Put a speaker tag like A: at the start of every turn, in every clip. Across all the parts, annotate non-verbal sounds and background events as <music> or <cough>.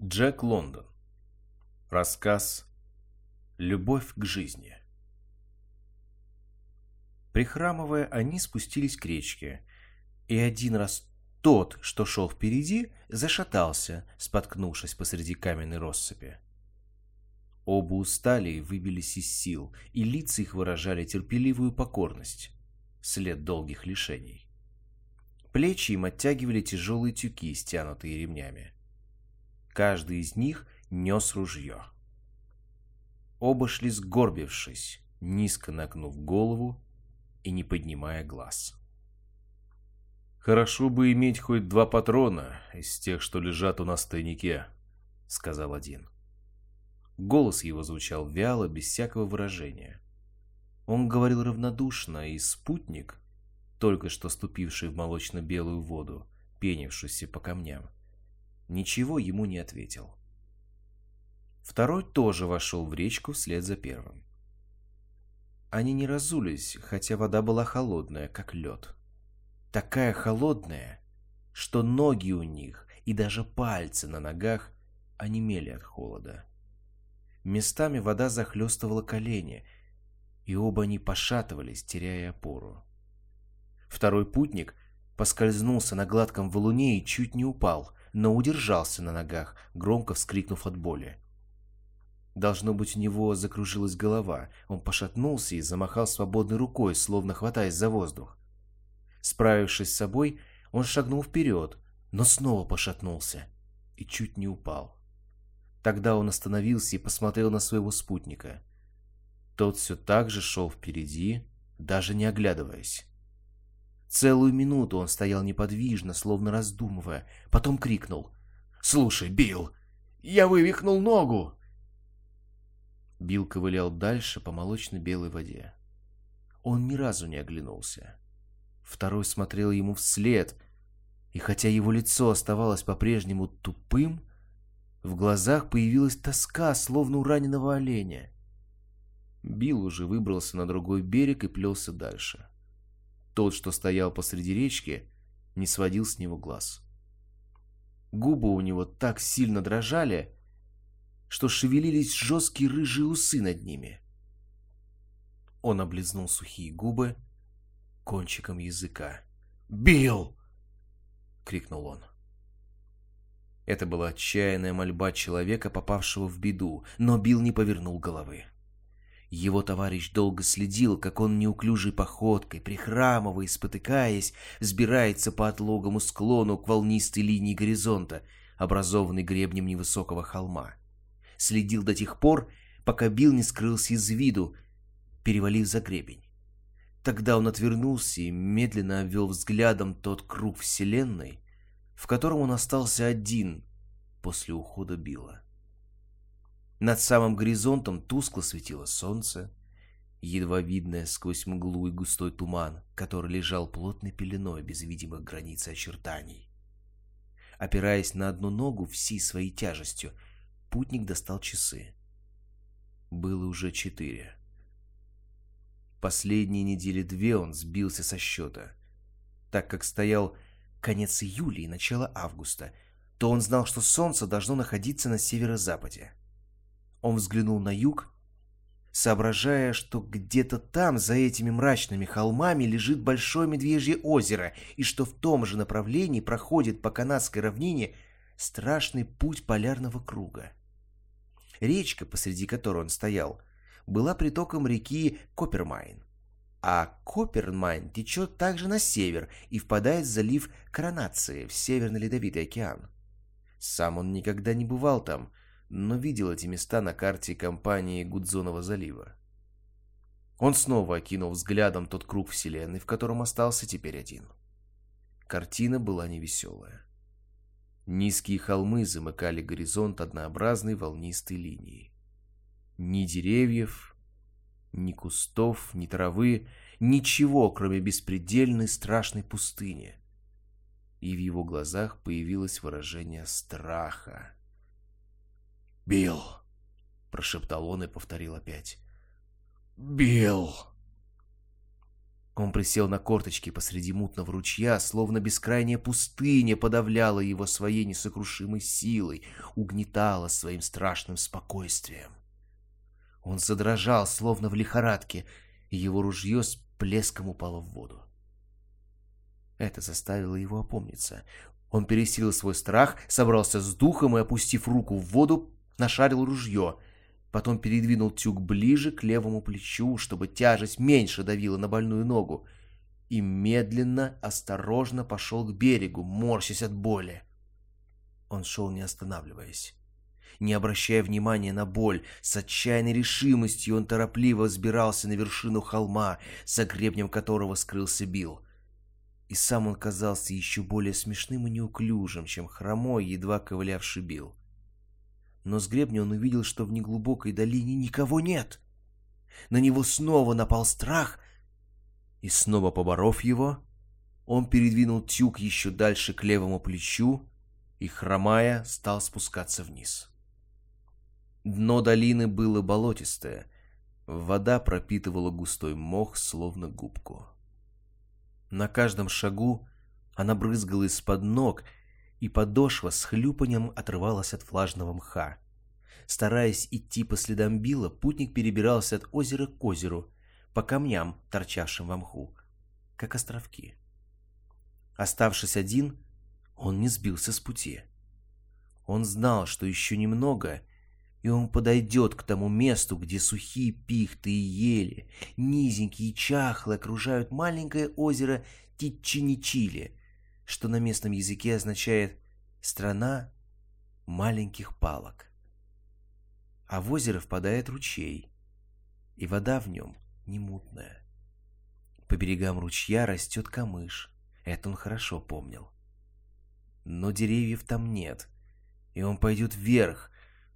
A: Джек Лондон. Рассказ «Любовь к жизни». Прихрамывая, они спустились к речке, и один раз тот, что шел впереди, зашатался, споткнувшись посреди каменной россыпи. Оба устали и выбились из сил, и лица их выражали терпеливую покорность, след долгих лишений. Плечи им оттягивали тяжелые тюки, стянутые ремнями. Каждый из них нес ружье. Оба шли сгорбившись, низко нагнув голову и не поднимая глаз. «Хорошо бы иметь хоть два патрона из тех, что лежат у нас в тайнике», — сказал один. Голос его звучал вяло, без всякого выражения. Он говорил равнодушно, и спутник, только что ступивший в молочно-белую воду, пенившийся по камням, ничего ему не ответил. Второй тоже вошел в речку вслед за первым. Они не разулись, хотя вода была холодная, как лед. Такая холодная, что ноги у них и даже пальцы на ногах онемели от холода. Местами вода захлестывала колени, и оба они пошатывались, теряя опору. Второй путник поскользнулся на гладком валуне и чуть не упал, но удержался на ногах, громко вскрикнув от боли. Должно быть, у него закружилась голова. Он пошатнулся и замахал свободной рукой, словно хватаясь за воздух. Справившись с собой, он шагнул вперед, но снова пошатнулся и чуть не упал. Тогда он остановился и посмотрел на своего спутника. Тот все так же шел впереди, даже не оглядываясь. Целую минуту он стоял неподвижно, словно раздумывая, потом крикнул. «Слушай, Билл, я вывихнул ногу!» Билл ковылял дальше по молочно-белой воде. Он ни разу не оглянулся. Второй смотрел ему вслед, и хотя его лицо оставалось по-прежнему тупым, в глазах появилась тоска, словно у раненого оленя. Билл уже выбрался на другой берег и плелся дальше. Тот, что стоял посреди речки, не сводил с него глаз. Губы у него так сильно дрожали, что шевелились жесткие рыжие усы над ними. Он облизнул сухие губы кончиком языка. «Билл!» — крикнул он. Это была отчаянная мольба человека, попавшего в беду, но Билл не повернул головы. Его товарищ долго следил, как он неуклюжей походкой, прихрамывая и спотыкаясь, взбирается по отлогому склону к волнистой линии горизонта, образованной гребнем невысокого холма. Следил до тех пор, пока Билл не скрылся из виду, перевалив за гребень. Тогда он отвернулся и медленно обвел взглядом тот круг вселенной, в котором он остался один после ухода Билла. Над самым горизонтом тускло светило солнце, едва видное сквозь мглу и густой туман, который лежал плотной пеленой без видимых границ очертаний. Опираясь на одну ногу всей своей тяжестью, путник достал часы. Было уже четыре. Последние недели две он сбился со счета. Так как стоял конец июля и начало августа, то он знал, что солнце должно находиться на северо-западе. Он взглянул на юг, соображая, что где-то там, за этими мрачными холмами, лежит большое медвежье озеро, и что в том же направлении проходит по канадской равнине страшный путь полярного круга. Речка, посреди которой он стоял, была притоком реки Коппермайн, а Коппермайн течет также на север и впадает в залив Коронации в Северный Ледовитый океан. Сам он никогда не бывал там, но видел эти места на карте компании Гудзонова залива. Он снова окинул взглядом тот круг вселенной, в котором остался теперь один. Картина была невеселая. Низкие холмы замыкали горизонт однообразной волнистой линией. Ни деревьев, ни кустов, ни травы, ничего, кроме беспредельной страшной пустыни. И в его глазах появилось выражение страха. «Билл!» — прошептал он и повторил опять. «Билл!» Он присел на корточки посреди мутного ручья, словно бескрайняя пустыня подавляла его своей несокрушимой силой, угнетала своим страшным спокойствием. Он задрожал, словно в лихорадке, и его ружье с плеском упало в воду. Это заставило его опомниться. Он пересилил свой страх, собрался с духом и, опустив руку в воду, нашарил ружье. Потом передвинул тюк ближе к левому плечу, чтобы тяжесть меньше давила на больную ногу. И медленно, осторожно пошел к берегу, морщась от боли. Он шел не останавливаясь. Не обращая внимания на боль, с отчаянной решимостью он торопливо взбирался на вершину холма, за гребнем которого скрылся Билл. И сам он казался еще более смешным и неуклюжим, чем хромой, едва ковылявший Билл. Но с гребня он увидел, что в неглубокой долине никого нет. На него снова напал страх, и снова поборов его, он передвинул тюк еще дальше к левому плечу и, хромая, стал спускаться вниз. Дно долины было болотистое, вода пропитывала густой мох, словно губку. На каждом шагу она брызгала из-под ног, и подошва с хлюпанием отрывалась от влажного мха. Стараясь идти по следам Билла, путник перебирался от озера к озеру, по камням, торчавшим в мху, как островки. Оставшись один, он не сбился с пути. Он знал, что еще немного, и он подойдет к тому месту, где сухие пихты и ели, низенькие и чахлые, окружают маленькое озеро Титчиничили, что на местном языке означает «страна маленьких палок». А в озеро впадает ручей, и вода в нем не мутная. По берегам ручья растет камыш, это он хорошо помнил. Но деревьев там нет, и он пойдет вверх,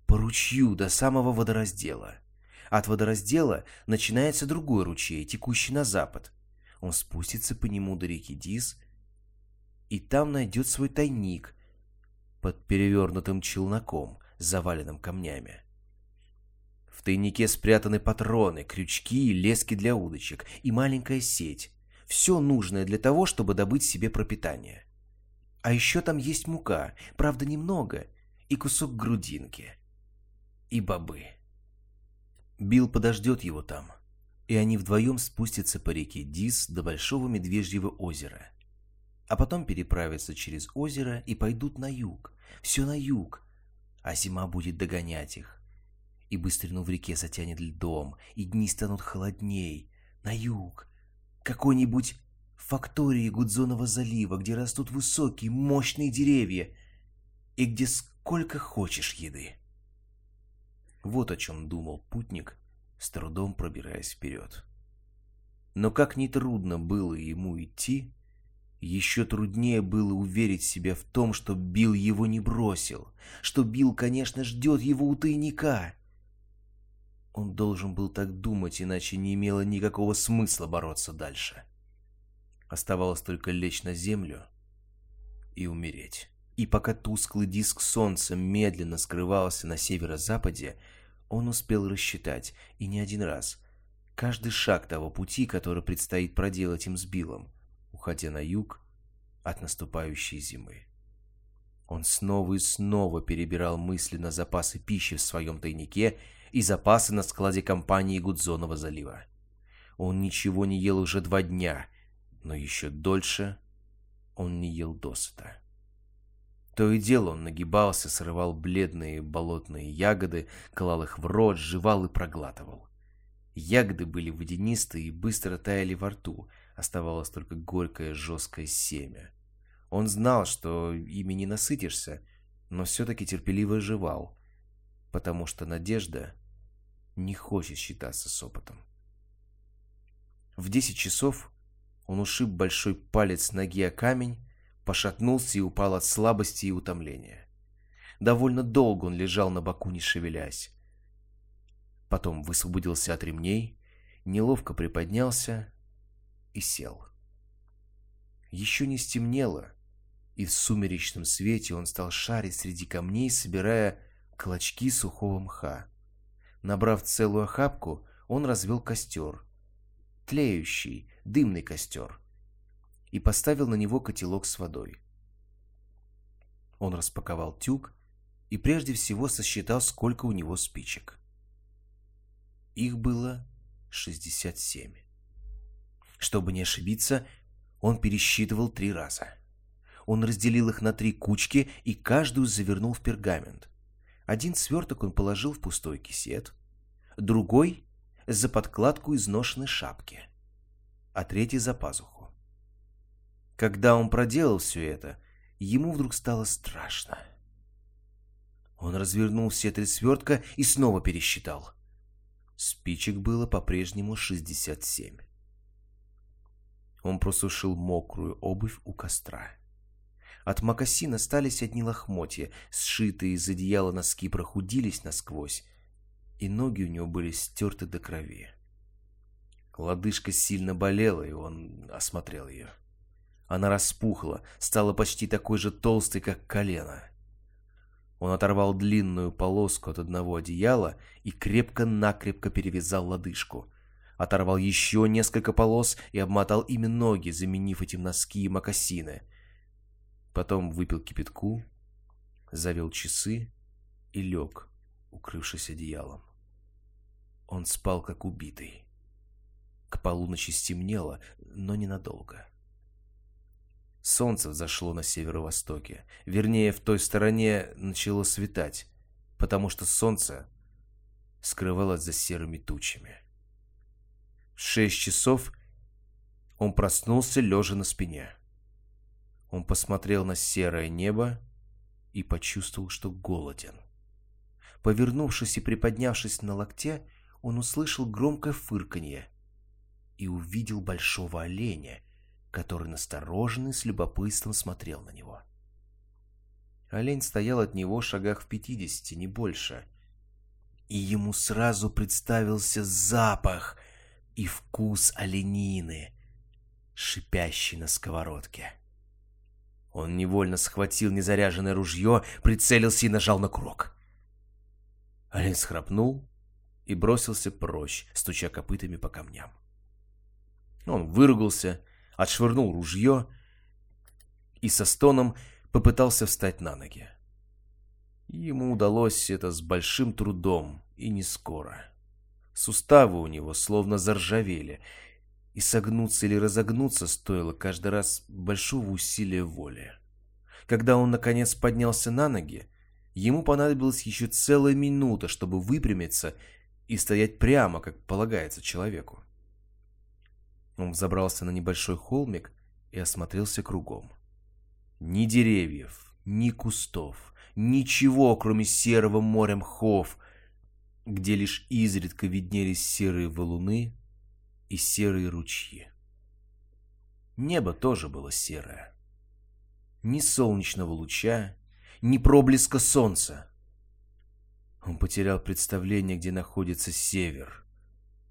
A: по ручью до самого водораздела. От водораздела начинается другой ручей, текущий на запад. Он спустится по нему до реки Дис, и там найдет свой тайник под перевернутым челноком, заваленным камнями. В тайнике спрятаны патроны, крючки лески для удочек, и маленькая сеть. Все нужное для того, чтобы добыть себе пропитание. А еще там есть мука, правда немного, и кусок грудинки и бобы. Билл подождет его там, и они вдвоем спустятся по реке Дис до Большого Медвежьего озера. А потом переправятся через озеро и пойдут на юг, все на юг, а зима будет догонять их. И быстрину в реке затянет льдом, и дни станут холодней, на юг, какой-нибудь фактории Гудзонова залива, где растут высокие, мощные деревья, и где сколько хочешь еды. Вот о чем думал путник, с трудом пробираясь вперед. Но как нетрудно было ему идти, еще труднее было уверить себя в том, что Билл его не бросил, что Билл, конечно, ждет его у тайника. Он должен был так думать, иначе не имело никакого смысла бороться дальше. Оставалось только лечь на землю и умереть. И пока тусклый диск солнца медленно скрывался на северо-западе, он успел рассчитать, и не один раз, каждый шаг того пути, который предстоит проделать им с Биллом, уходя на юг от наступающей зимы. Он снова и снова перебирал мысленно запасы пищи в своем тайнике и запасы на складе компании Гудзонова залива. Он ничего не ел уже два дня, но еще дольше он не ел досыта. То и дело он нагибался, срывал бледные болотные ягоды, клал их в рот, жевал и проглатывал. Ягоды были водянистые и быстро таяли во рту, оставалось только горькое жесткое семя. Он знал, что ими не насытишься, но все-таки терпеливо жевал, потому что надежда не хочет считаться с опытом. В десять часов он ушиб большой палец ноги о камень, пошатнулся и упал от слабости и утомления. Довольно долго он лежал на боку, не шевелясь. Потом высвободился от ремней, неловко приподнялся и сел. Еще не стемнело, и в сумеречном свете он стал шарить среди камней, собирая клочки сухого мха. Набрав целую охапку, он развел костер. тлеющий, дымный костер и поставил на него котелок с водой. Он распаковал тюк и прежде всего сосчитал, сколько у него спичек. Их было 67. Чтобы не ошибиться, он пересчитывал три раза. Он разделил их на три кучки и каждую завернул в пергамент. Один сверток он положил в пустой кисет, другой — за подкладку изношенной шапки, а третий — за пазуху. Когда он проделал все это, ему вдруг стало страшно. Он развернул все три свертка и снова пересчитал. Спичек было по-прежнему 67. Он просушил мокрую обувь у костра. От мокасин остались одни лохмотья, сшитые из одеяла носки прохудились насквозь, и ноги у него были стерты до крови. Лодыжка сильно болела, и он осмотрел ее. Она распухла, стала почти такой же толстой, как колено. Он оторвал длинную полоску от одного одеяла и крепко-накрепко перевязал лодыжку. Оторвал еще несколько полос и обмотал ими ноги, заменив этим носки и мокасины. Потом выпил кипятку, завел часы и лег, укрывшись одеялом. Он спал как убитый. К полуночи стемнело, но ненадолго. Солнце взошло на северо-востоке. Вернее, в той стороне начало светать, потому что солнце скрывалось за серыми тучами. Шесть часов он проснулся, лежа на спине. Он посмотрел на серое небо и почувствовал, что голоден. Повернувшись и приподнявшись на локте, он услышал громкое фырканье и увидел большого оленя, который настороженно и с любопытством смотрел на него. Олень стоял от него в шагах в пятидесяти, не больше. И ему сразу представился запах и вкус оленины, шипящий на сковородке. Он невольно схватил незаряженное ружье, прицелился и нажал на курок. Олень схрапнул и бросился прочь, стуча копытами по камням. Он выругался, отшвырнул ружье и со стоном попытался встать на ноги. Ему удалось это с большим трудом и не скоро. Суставы у него словно заржавели, и согнуться или разогнуться стоило каждый раз большого усилия воли. Когда он, наконец, поднялся на ноги, ему понадобилась еще целая минута, чтобы выпрямиться и стоять прямо, как полагается человеку. Он взобрался на небольшой холмик и осмотрелся кругом. Ни деревьев, ни кустов, ничего, кроме серого моря мхов, где лишь изредка виднелись серые валуны и серые ручьи. Небо тоже было серое. Ни солнечного луча, ни проблеска солнца. Он потерял представление, где находится север,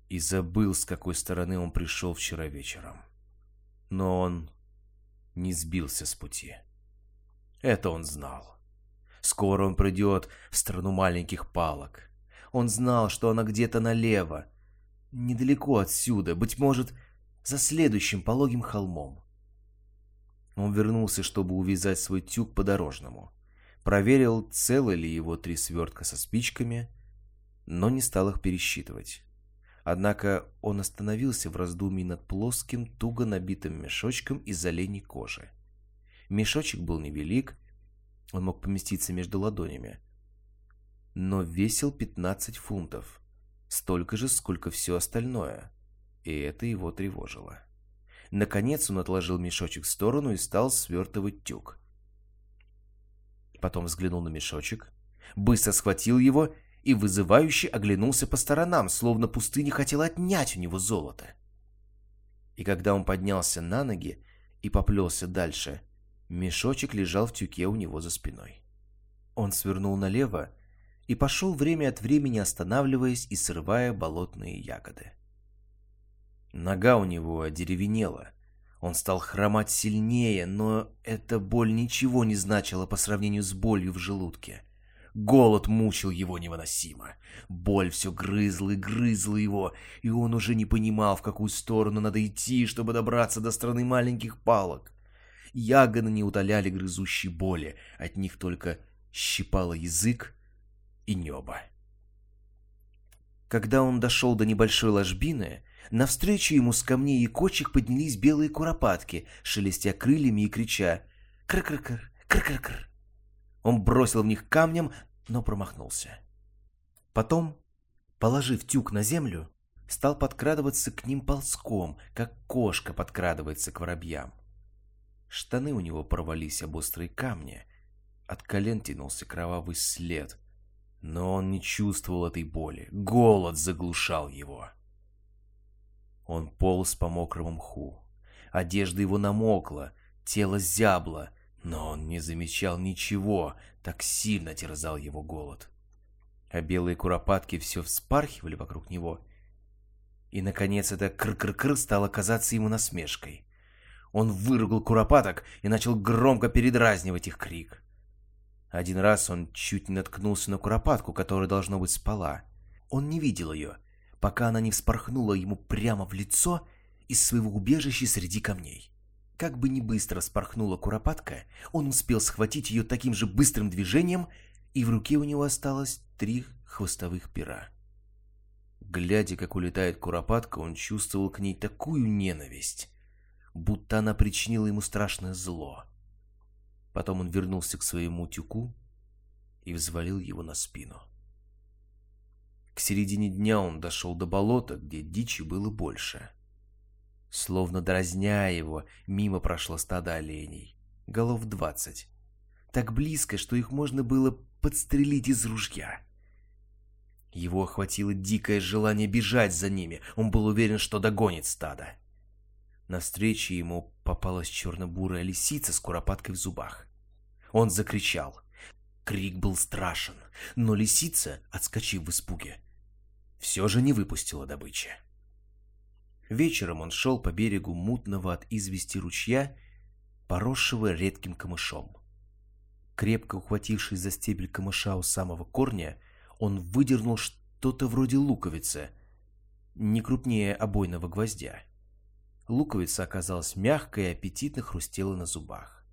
A: и забыл, с какой стороны он пришел вчера вечером. Но он не сбился с пути. Это он знал. Скоро он придет в страну маленьких палок. Он знал, что она где-то налево, недалеко отсюда, быть может, за следующим пологим холмом. Он вернулся, чтобы увязать свой тюк по-дорожному. Проверил, целы ли его три свертка со спичками, но не стал их пересчитывать. Однако он остановился в раздумье над плоским, туго набитым мешочком из оленей кожи. Мешочек был невелик, он мог поместиться между ладонями, но весил 15 фунтов столько же, сколько все остальное, и это его тревожило. Наконец он отложил мешочек в сторону и стал свертывать тюк. Потом взглянул на мешочек, быстро схватил его и вызывающе оглянулся по сторонам, словно пустыня хотела отнять у него золото. И когда он поднялся на ноги и поплелся дальше, мешочек лежал в тюке у него за спиной. Он свернул налево и пошел время от времени останавливаясь и срывая болотные ягоды. Нога у него одеревенела. Он стал хромать сильнее, но эта боль ничего не значила по сравнению с болью в желудке. Голод мучил его невыносимо. Боль все грызла и грызла его, и он уже не понимал, в какую сторону надо идти, чтобы добраться до страны маленьких палок. Ягоды не утоляли грызущей боли, от них только щипало язык и небо. Когда он дошел до небольшой ложбины, навстречу ему с камней и кочек поднялись белые куропатки, шелестя крыльями и крича «Кр-кр-кр! Кр-кр-кр!». Он бросил в них камнем, но промахнулся. Потом, положив тюк на землю, стал подкрадываться к ним ползком, как кошка подкрадывается к воробьям. Штаны у него порвались об острые камни, от колен тянулся кровавый след, но он не чувствовал этой боли, голод заглушал его. Он полз по мокрому мху, одежда его намокла, тело зябло, но он не замечал ничего, так сильно терзал его голод. А белые куропатки все вспархивали вокруг него. И, наконец, это кр-кр-кр стало казаться ему насмешкой. Он выругал куропаток и начал громко передразнивать их крик. Один раз он чуть не наткнулся на куропатку, которая, должно быть, спала. Он не видел ее, пока она не вспорхнула ему прямо в лицо из своего убежища среди камней. Как бы ни быстро спорхнула куропатка, он успел схватить ее таким же быстрым движением, и в руке у него осталось три хвостовых пера. Глядя, как улетает куропатка, он чувствовал к ней такую ненависть, будто она причинила ему страшное зло. Потом он вернулся к своему тюку и взвалил его на спину. К середине дня он дошел до болота, где дичи было больше — Словно дразня его, мимо прошло стадо оленей. Голов двадцать. Так близко, что их можно было подстрелить из ружья. Его охватило дикое желание бежать за ними. Он был уверен, что догонит стадо. Навстречу ему попалась черно-бурая лисица с куропаткой в зубах. Он закричал. Крик был страшен, но лисица, отскочив в испуге, все же не выпустила добычи. Вечером он шел по берегу мутного от извести ручья, поросшего редким камышом. Крепко ухватившись за стебель камыша у самого корня, он выдернул что-то вроде луковицы, не крупнее обойного гвоздя. Луковица оказалась мягкой и аппетитно хрустела на зубах.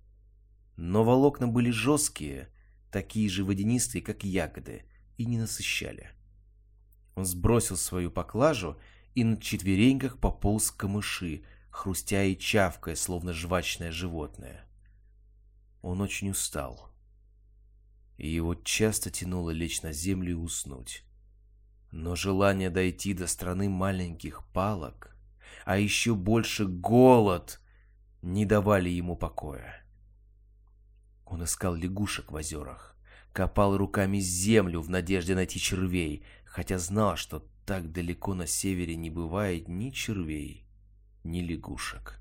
A: Но волокна были жесткие, такие же водянистые, как ягоды, и не насыщали. Он сбросил свою поклажу и на четвереньках пополз к камыши, хрустя и чавкая, словно жвачное животное. Он очень устал, и его часто тянуло лечь на землю и уснуть. Но желание дойти до страны маленьких палок, а еще больше голод, не давали ему покоя. Он искал лягушек в озерах, копал руками землю в надежде найти червей, хотя знал, что так далеко на севере не бывает ни червей, ни лягушек.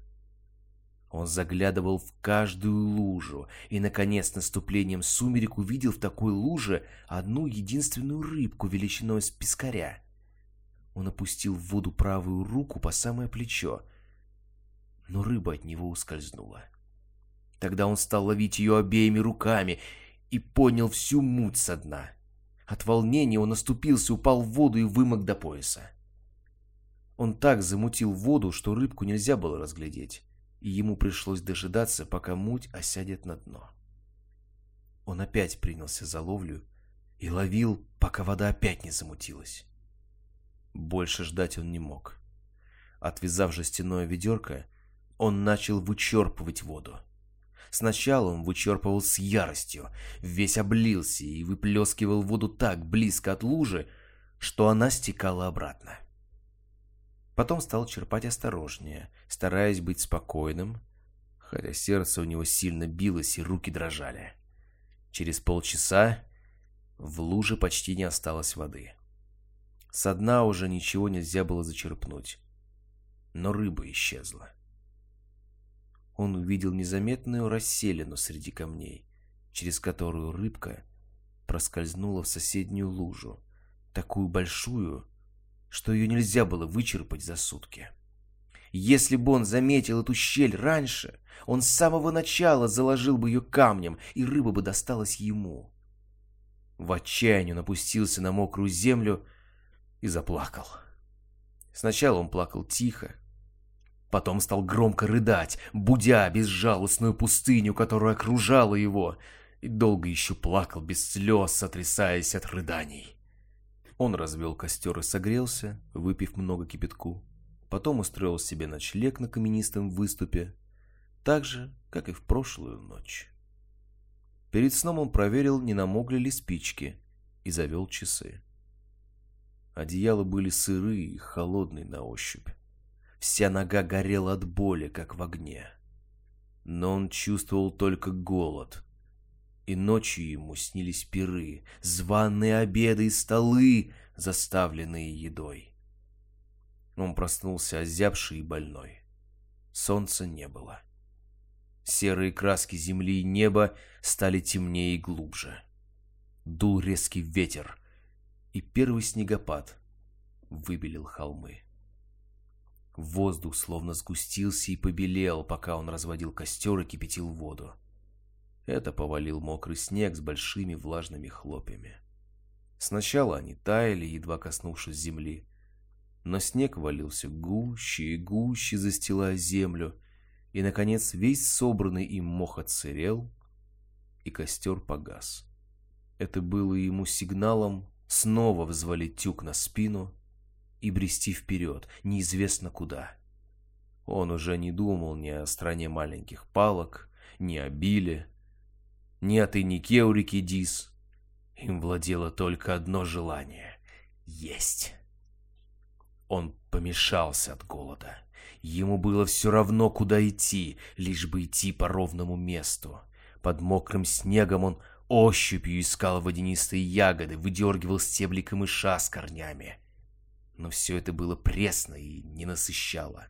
A: Он заглядывал в каждую лужу и, наконец, наступлением сумерек увидел в такой луже одну единственную рыбку величиной с пескаря. Он опустил в воду правую руку по самое плечо, но рыба от него ускользнула. Тогда он стал ловить ее обеими руками и понял всю муть со дна — от волнения он оступился, упал в воду и вымок до пояса. Он так замутил воду, что рыбку нельзя было разглядеть, и ему пришлось дожидаться, пока муть осядет на дно. Он опять принялся за ловлю и ловил, пока вода опять не замутилась. Больше ждать он не мог. Отвязав жестяное ведерко, он начал вычерпывать воду. Сначала он вычерпывал с яростью, весь облился и выплескивал воду так близко от лужи, что она стекала обратно. Потом стал черпать осторожнее, стараясь быть спокойным, хотя сердце у него сильно билось и руки дрожали. Через полчаса в луже почти не осталось воды. Со дна уже ничего нельзя было зачерпнуть, но рыба исчезла он увидел незаметную расселину среди камней, через которую рыбка проскользнула в соседнюю лужу, такую большую, что ее нельзя было вычерпать за сутки. Если бы он заметил эту щель раньше, он с самого начала заложил бы ее камнем, и рыба бы досталась ему. в отчаянии напустился на мокрую землю и заплакал. Сначала он плакал тихо, потом стал громко рыдать, будя безжалостную пустыню, которая окружала его, и долго еще плакал без слез, сотрясаясь от рыданий. Он развел костер и согрелся, выпив много кипятку. Потом устроил себе ночлег на каменистом выступе, так же, как и в прошлую ночь. Перед сном он проверил, не намокли ли спички, и завел часы. Одеяла были сырые и холодные на ощупь. Вся нога горела от боли, как в огне. Но он чувствовал только голод. И ночью ему снились пиры, званые обеды и столы, заставленные едой. Он проснулся озябший и больной. Солнца не было. Серые краски земли и неба стали темнее и глубже. Дул резкий ветер, и первый снегопад выбелил холмы. Воздух словно сгустился и побелел, пока он разводил костер и кипятил воду. Это повалил мокрый снег с большими влажными хлопьями. Сначала они таяли, едва коснувшись земли, но снег валился гуще и гуще, застилая землю, и, наконец, весь собранный им мох отсырел, и костер погас. Это было ему сигналом снова взвалить тюк на спину и брести вперед, неизвестно куда. Он уже не думал ни о стране маленьких палок, ни о Биле, ни о тайнике у реки Дис. Им владело только одно желание — есть. Он помешался от голода. Ему было все равно, куда идти, лишь бы идти по ровному месту. Под мокрым снегом он ощупью искал водянистые ягоды, выдергивал стебли камыша с корнями. Но все это было пресно и не насыщало.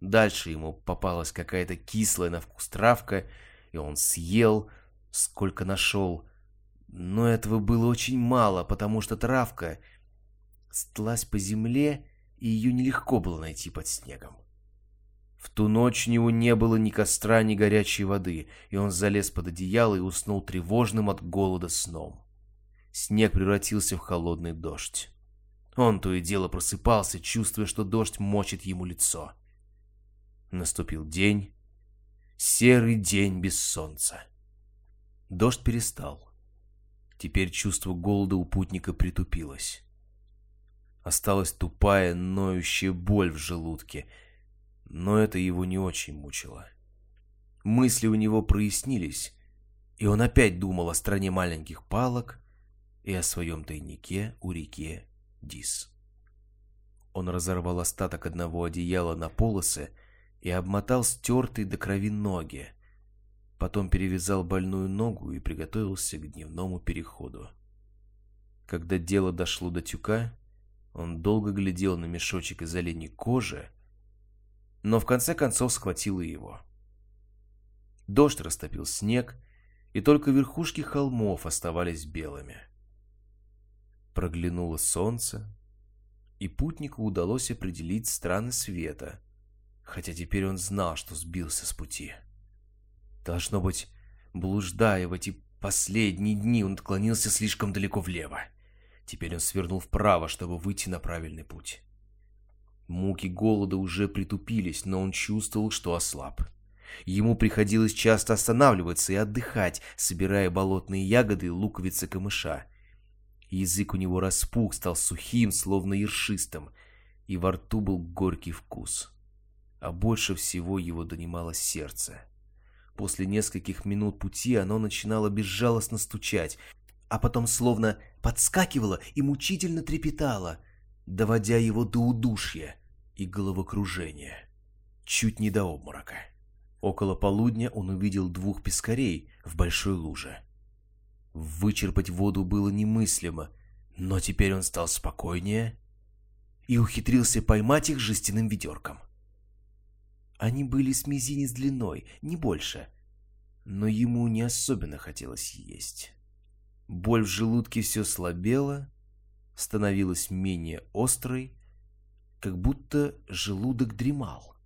A: Дальше ему попалась какая-то кислая на вкус травка, и он съел, сколько нашел. Но этого было очень мало, потому что травка стлась по земле, и ее нелегко было найти под снегом. В ту ночь у него не было ни костра, ни горячей воды, и он залез под одеяло и уснул тревожным от голода сном. Снег превратился в холодный дождь. Он то и дело просыпался, чувствуя, что дождь мочит ему лицо. Наступил день, серый день без солнца. Дождь перестал. Теперь чувство голода у путника притупилось. Осталась тупая, ноющая боль в желудке — но это его не очень мучило. Мысли у него прояснились, и он опять думал о стране маленьких палок и о своем тайнике у реки Дис. Он разорвал остаток одного одеяла на полосы и обмотал стертые до крови ноги. Потом перевязал больную ногу и приготовился к дневному переходу. Когда дело дошло до тюка, он долго глядел на мешочек из оленей кожи, но в конце концов схватила его. Дождь растопил снег, и только верхушки холмов оставались белыми. Проглянуло солнце, и путнику удалось определить страны света, хотя теперь он знал, что сбился с пути. Должно быть, блуждая в эти последние дни, он отклонился слишком далеко влево. Теперь он свернул вправо, чтобы выйти на правильный путь. Муки голода уже притупились, но он чувствовал, что ослаб. Ему приходилось часто останавливаться и отдыхать, собирая болотные ягоды и луковицы камыша. Язык у него распух, стал сухим, словно ершистым, и во рту был горький вкус. А больше всего его донимало сердце. После нескольких минут пути оно начинало безжалостно стучать, а потом словно подскакивало и мучительно трепетало, доводя его до удушья и головокружения, чуть не до обморока. Около полудня он увидел двух пескарей в большой луже. Вычерпать воду было немыслимо, но теперь он стал спокойнее и ухитрился поймать их жестяным ведерком. Они были с мизинец длиной, не больше, но ему не особенно хотелось есть. Боль в желудке все слабела, становилась менее острой, как будто желудок дремал.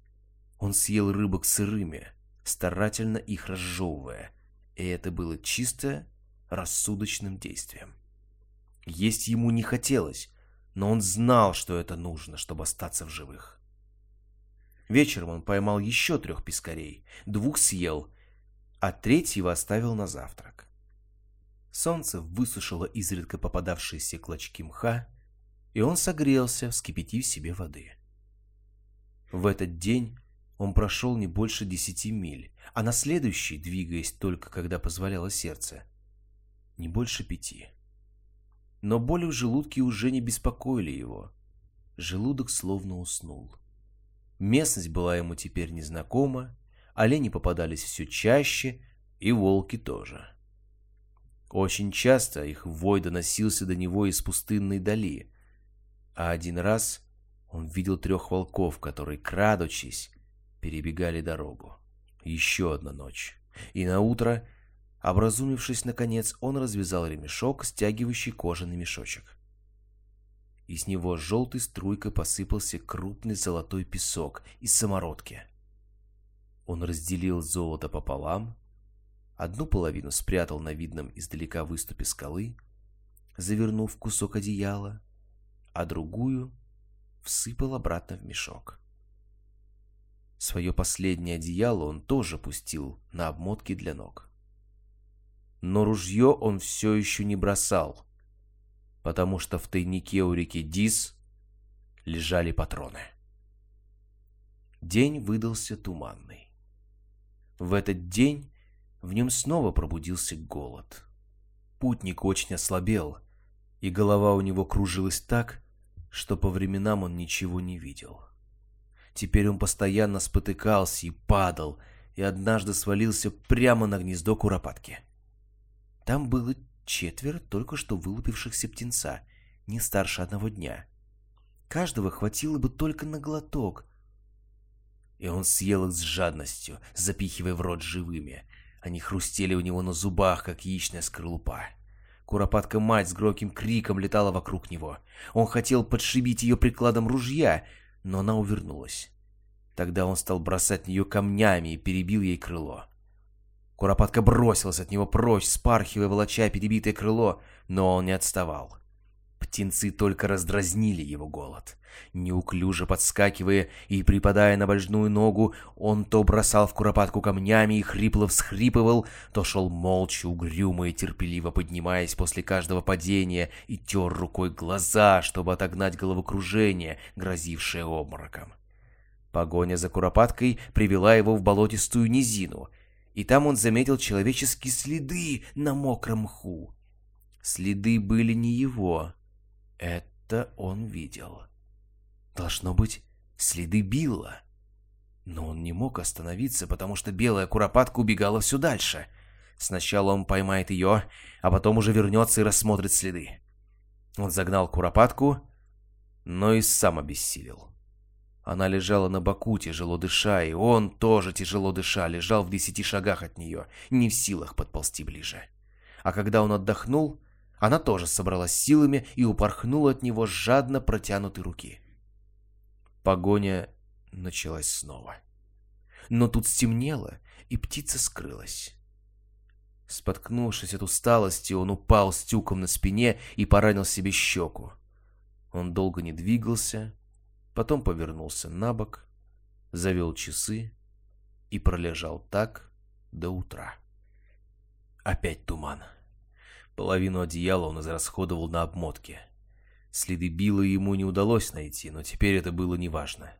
A: Он съел рыбок сырыми, старательно их разжевывая, и это было чисто рассудочным действием. Есть ему не хотелось, но он знал, что это нужно, чтобы остаться в живых. Вечером он поймал еще трех пескарей, двух съел, а третьего оставил на завтрак. Солнце высушило изредка попадавшиеся клочки мха, и он согрелся, вскипятив себе воды. В этот день он прошел не больше десяти миль, а на следующий, двигаясь только когда позволяло сердце, не больше пяти. Но боли в желудке уже не беспокоили его. Желудок словно уснул. Местность была ему теперь незнакома, олени попадались все чаще, и волки тоже. Очень часто их вой доносился до него из пустынной дали, а один раз он видел трех волков, которые, крадучись, перебегали дорогу. Еще одна ночь. И на утро Образумившись, наконец, он развязал ремешок, стягивающий кожаный мешочек. Из него желтой струйкой посыпался крупный золотой песок из самородки. Он разделил золото пополам, одну половину спрятал на видном издалека выступе скалы, завернув кусок одеяла, а другую всыпал обратно в мешок. Свое последнее одеяло он тоже пустил на обмотки для ног но ружье он все еще не бросал, потому что в тайнике у реки Дис лежали патроны. День выдался туманный. В этот день в нем снова пробудился голод. Путник очень ослабел, и голова у него кружилась так, что по временам он ничего не видел. Теперь он постоянно спотыкался и падал, и однажды свалился прямо на гнездо куропатки. Там было четверо только что вылупившихся птенца, не старше одного дня. Каждого хватило бы только на глоток. И он съел их с жадностью, запихивая в рот живыми. Они хрустели у него на зубах, как яичная скорлупа. Куропатка-мать с громким криком летала вокруг него. Он хотел подшибить ее прикладом ружья, но она увернулась. Тогда он стал бросать нее камнями и перебил ей крыло. Куропатка бросилась от него прочь, спархивая волоча перебитое крыло, но он не отставал. Птенцы только раздразнили его голод. Неуклюже подскакивая и припадая на больную ногу, он то бросал в куропатку камнями и хрипло всхрипывал, то шел молча, угрюмо и терпеливо поднимаясь после каждого падения и тер рукой глаза, чтобы отогнать головокружение, грозившее обмороком. Погоня за куропаткой привела его в болотистую низину — и там он заметил человеческие следы на мокром мху. Следы были не его. Это он видел. Должно быть, следы Билла. Но он не мог остановиться, потому что белая куропатка убегала все дальше. Сначала он поймает ее, а потом уже вернется и рассмотрит следы. Он загнал куропатку, но и сам обессилел. Она лежала на боку, тяжело дыша, и он тоже тяжело дыша, лежал в десяти шагах от нее, не в силах подползти ближе. А когда он отдохнул, она тоже собралась силами и упорхнула от него жадно протянутой руки. Погоня началась снова. Но тут стемнело, и птица скрылась. Споткнувшись от усталости, он упал с тюком на спине и поранил себе щеку. Он долго не двигался, потом повернулся на бок, завел часы и пролежал так до утра. Опять туман. Половину одеяла он израсходовал на обмотке. Следы Билла ему не удалось найти, но теперь это было неважно.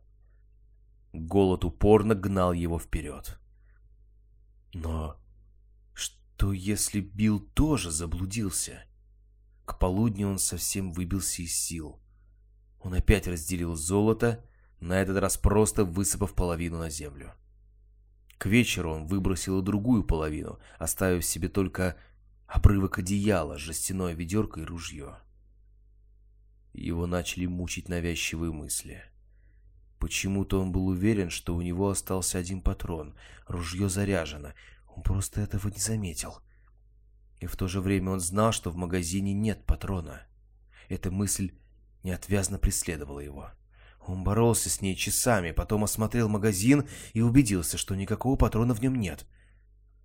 A: Голод упорно гнал его вперед. Но что если Билл тоже заблудился? К полудню он совсем выбился из сил. Он опять разделил золото, на этот раз просто высыпав половину на землю. К вечеру он выбросил другую половину, оставив себе только обрывок одеяла, жестяное ведерко и ружье. Его начали мучить навязчивые мысли. Почему-то он был уверен, что у него остался один патрон, ружье заряжено, он просто этого не заметил. И в то же время он знал, что в магазине нет патрона. Эта мысль неотвязно преследовала его. Он боролся с ней часами, потом осмотрел магазин и убедился, что никакого патрона в нем нет.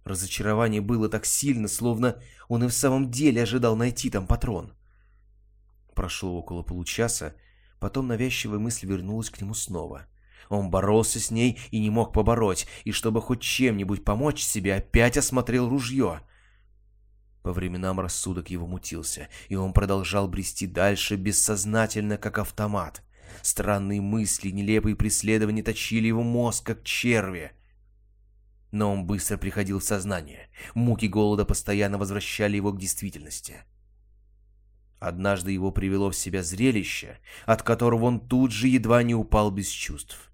A: Разочарование было так сильно, словно он и в самом деле ожидал найти там патрон. прошло около получаса, потом навязчивая мысль вернулась к нему снова. Он боролся с ней и не мог побороть, и чтобы хоть чем-нибудь помочь себе, опять осмотрел ружье. По временам рассудок его мутился, и он продолжал брести дальше бессознательно, как автомат. Странные мысли, нелепые преследования точили его мозг, как черви. Но он быстро приходил в сознание. Муки голода постоянно возвращали его к действительности. Однажды его привело в себя зрелище, от которого он тут же едва не упал без чувств.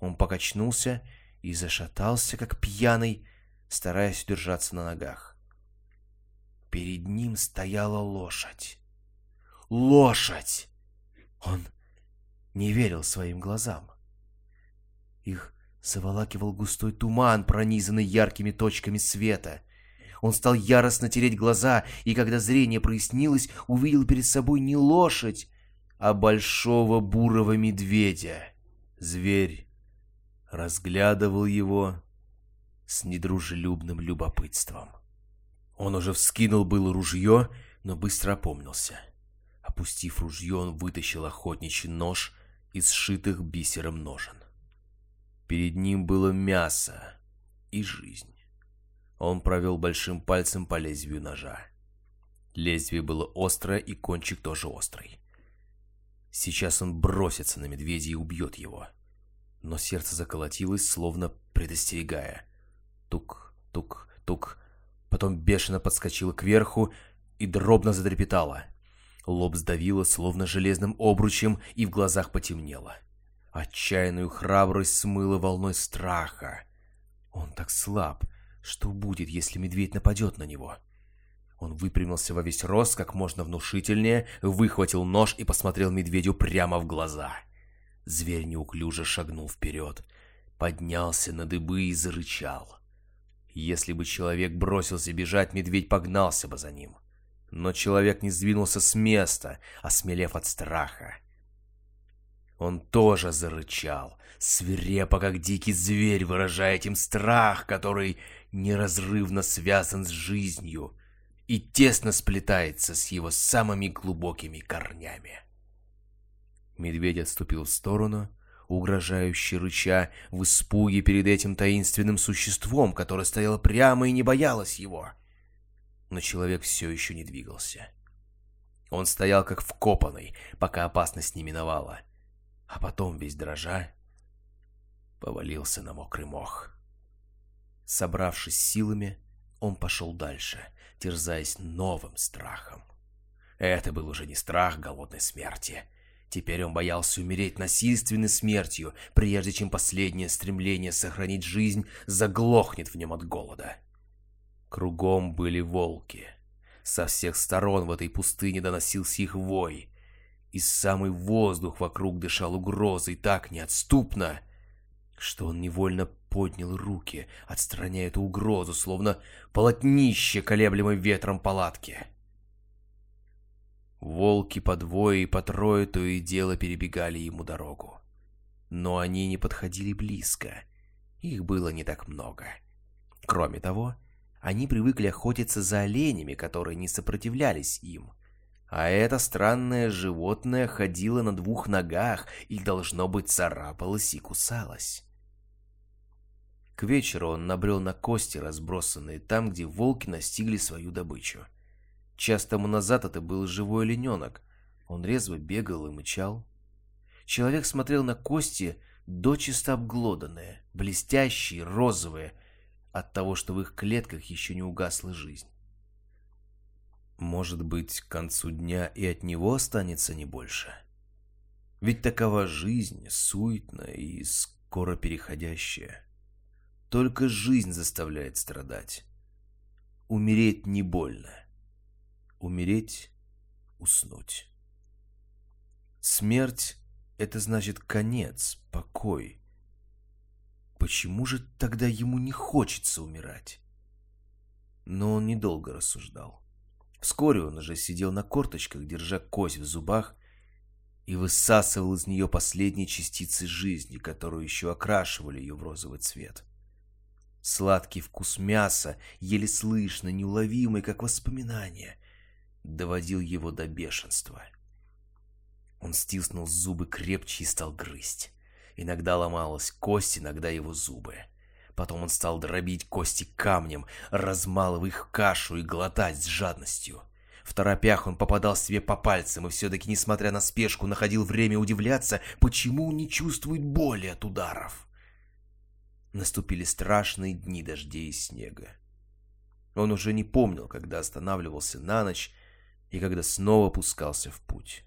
A: Он покачнулся и зашатался, как пьяный, стараясь удержаться на ногах. Перед ним стояла лошадь. Лошадь! Он не верил своим глазам. Их заволакивал густой туман, пронизанный яркими точками света. Он стал яростно тереть глаза, и когда зрение прояснилось, увидел перед собой не лошадь, а большого бурого медведя. Зверь разглядывал его с недружелюбным любопытством. Он уже вскинул было ружье, но быстро опомнился. Опустив ружье, он вытащил охотничий нож из сшитых бисером ножен. Перед ним было мясо и жизнь. Он провел большим пальцем по лезвию ножа. Лезвие было острое, и кончик тоже острый. Сейчас он бросится на медведя и убьет его. Но сердце заколотилось, словно предостерегая. Тук, тук, тук. Потом бешено подскочило кверху и дробно затрепетало. Лоб сдавило, словно железным обручем, и в глазах потемнело. Отчаянную храбрость смыло волной страха. Он так слаб, что будет, если медведь нападет на него? Он выпрямился во весь рост, как можно внушительнее, выхватил нож и посмотрел медведю прямо в глаза. Зверь неуклюже шагнул вперед, поднялся на дыбы и зарычал. Если бы человек бросился бежать, медведь погнался бы за ним. Но человек не сдвинулся с места, осмелев от страха. Он тоже зарычал, свирепо, как дикий зверь, выражая этим страх, который неразрывно связан с жизнью и тесно сплетается с его самыми глубокими корнями. Медведь отступил в сторону, угрожающе рыча, в испуге перед этим таинственным существом, которое стояло прямо и не боялось его. Но человек все еще не двигался. Он стоял как вкопанный, пока опасность не миновала, а потом, весь дрожа, повалился на мокрый мох. Собравшись силами, он пошел дальше, терзаясь новым страхом. Это был уже не страх голодной смерти, Теперь он боялся умереть насильственной смертью, прежде чем последнее стремление сохранить жизнь заглохнет в нем от голода. Кругом были волки. Со всех сторон в этой пустыне доносился их вой. И самый воздух вокруг дышал угрозой так неотступно, что он невольно поднял руки, отстраняя эту угрозу, словно полотнище, колеблемой ветром палатки. Волки по двое и по трое то и дело перебегали ему дорогу. Но они не подходили близко. Их было не так много. Кроме того, они привыкли охотиться за оленями, которые не сопротивлялись им. А это странное животное ходило на двух ногах и, должно быть, царапалось и кусалось. К вечеру он набрел на кости, разбросанные там, где волки настигли свою добычу. Час тому назад это был живой олененок. Он резво бегал и мычал. Человек смотрел на кости, дочисто обглоданные, блестящие, розовые, от того, что в их клетках еще не угасла жизнь. Может быть, к концу дня и от него останется не больше? Ведь такова жизнь, суетная и скоро переходящая. Только жизнь заставляет страдать. Умереть не больно умереть, уснуть. Смерть — это значит конец, покой. Почему же тогда ему не хочется умирать? Но он недолго рассуждал. Вскоре он уже сидел на корточках, держа кость в зубах, и высасывал из нее последние частицы жизни, которые еще окрашивали ее в розовый цвет. Сладкий вкус мяса, еле слышно, неуловимый, как воспоминание, доводил его до бешенства. Он стиснул зубы крепче и стал грызть. Иногда ломалась кость, иногда его зубы. Потом он стал дробить кости камнем, размалывая их кашу и глотать с жадностью. В торопях он попадал себе по пальцам и все-таки, несмотря на спешку, находил время удивляться, почему он не чувствует боли от ударов. Наступили страшные дни дождей и снега. Он уже не помнил, когда останавливался на ночь и когда снова пускался в путь.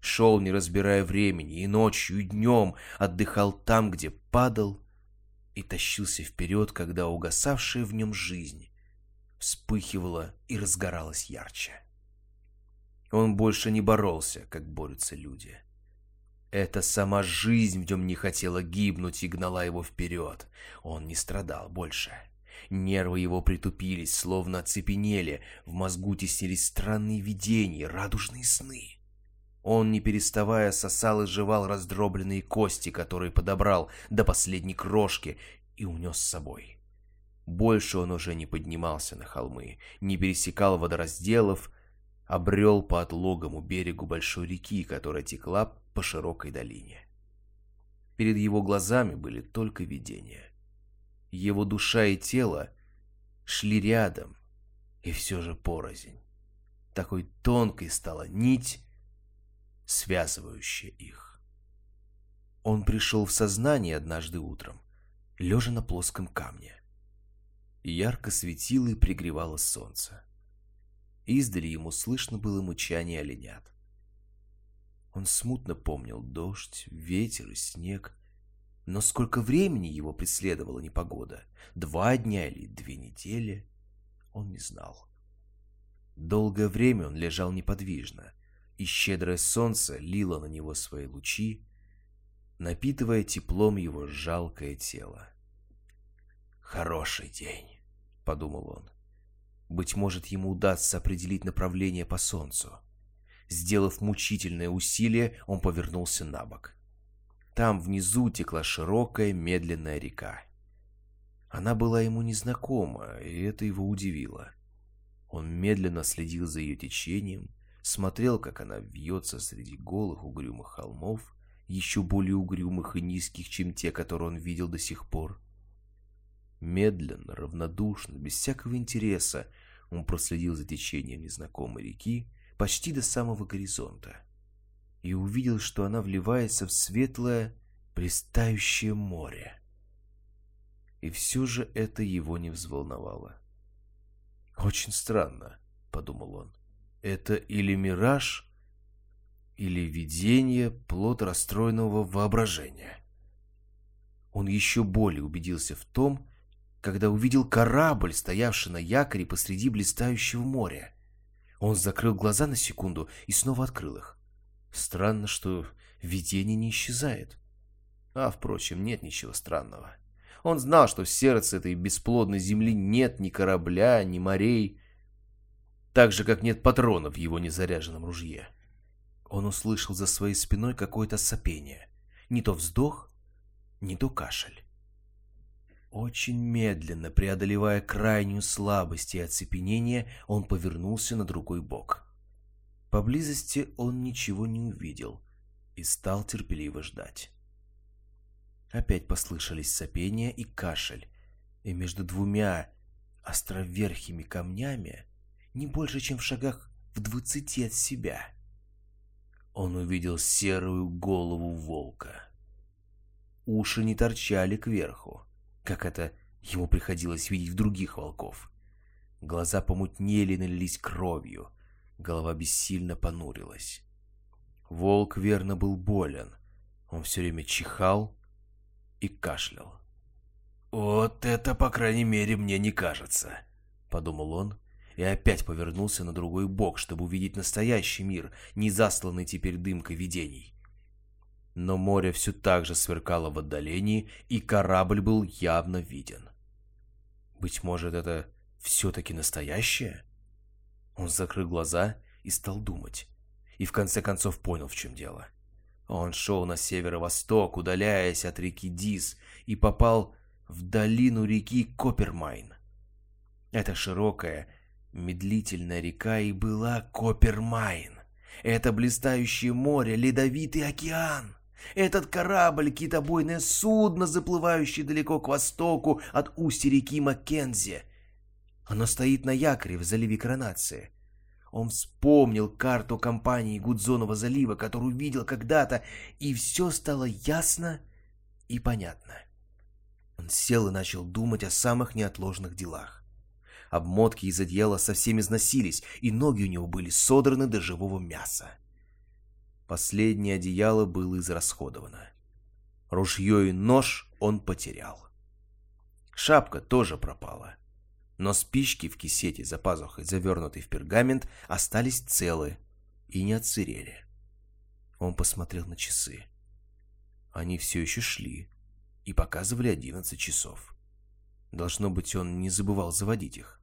A: Шел, не разбирая времени, и ночью, и днем отдыхал там, где падал, и тащился вперед, когда угасавшая в нем жизнь вспыхивала и разгоралась ярче. Он больше не боролся, как борются люди. Это сама жизнь в нем не хотела гибнуть и гнала его вперед. Он не страдал больше. Нервы его притупились, словно оцепенели, в мозгу теснились странные видения, радужные сны. Он, не переставая, сосал и жевал раздробленные кости, которые подобрал до последней крошки и унес с собой. Больше он уже не поднимался на холмы, не пересекал водоразделов, обрел по отлогому берегу большой реки, которая текла по широкой долине. Перед его глазами были только видения. Его душа и тело шли рядом, и все же порознь. Такой тонкой стала нить, связывающее их. Он пришел в сознание однажды утром, лежа на плоском камне. Ярко светило и пригревало солнце. Издали ему слышно было мычание оленят. Он смутно помнил дождь, ветер и снег, но сколько времени его преследовала непогода, два дня или две недели, он не знал. Долгое время он лежал неподвижно, и щедрое солнце лило на него свои лучи, напитывая теплом его жалкое тело. «Хороший день», — подумал он. Быть может, ему удастся определить направление по солнцу. Сделав мучительное усилие, он повернулся на бок. Там внизу текла широкая медленная река. Она была ему незнакома, и это его удивило. Он медленно следил за ее течением, смотрел, как она вьется среди голых угрюмых холмов, еще более угрюмых и низких, чем те, которые он видел до сих пор. Медленно, равнодушно, без всякого интереса, он проследил за течением незнакомой реки почти до самого горизонта и увидел, что она вливается в светлое, блистающее море. И все же это его не взволновало. «Очень странно», — подумал он. Это или мираж, или видение, плод расстроенного воображения. Он еще более убедился в том, когда увидел корабль, стоявший на якоре посреди блистающего моря. Он закрыл глаза на секунду и снова открыл их. Странно, что видение не исчезает. А, впрочем, нет ничего странного. Он знал, что в сердце этой бесплодной земли нет ни корабля, ни морей, так же, как нет патронов в его незаряженном ружье. Он услышал за своей спиной какое-то сопение. Не то вздох, не то кашель. Очень медленно, преодолевая крайнюю слабость и оцепенение, он повернулся на другой бок. Поблизости он ничего не увидел и стал терпеливо ждать. Опять послышались сопения и кашель, и между двумя островерхими камнями не больше, чем в шагах в двадцати от себя. Он увидел серую голову волка. Уши не торчали кверху, как это ему приходилось видеть в других волков. Глаза помутнели и налились кровью, голова бессильно понурилась. Волк верно был болен, он все время чихал и кашлял. «Вот это, по крайней мере, мне не кажется», — подумал он, и опять повернулся на другой бок, чтобы увидеть настоящий мир, не засланный теперь дымкой видений. Но море все так же сверкало в отдалении, и корабль был явно виден. Быть может, это все-таки настоящее? Он закрыл глаза и стал думать, и в конце концов понял, в чем дело. Он шел на северо-восток, удаляясь от реки Дис, и попал в долину реки Коппермайн. Это широкая, Медлительная река и была Коппермайн. Это блистающее море, ледовитый океан. Этот корабль — китобойное судно, заплывающее далеко к востоку от устья реки Маккензи. Оно стоит на якоре в заливе Коронации. Он вспомнил карту компании Гудзонова залива, которую видел когда-то, и все стало ясно и понятно. Он сел и начал думать о самых неотложных делах. Обмотки из одеяла совсем износились, и ноги у него были содраны до живого мяса. Последнее одеяло было израсходовано. Ружье и нож он потерял. Шапка тоже пропала. Но спички в кисете за пазухой, завернутые в пергамент, остались целы и не отсырели. Он посмотрел на часы. Они все еще шли и показывали одиннадцать часов. Должно быть, он не забывал заводить их.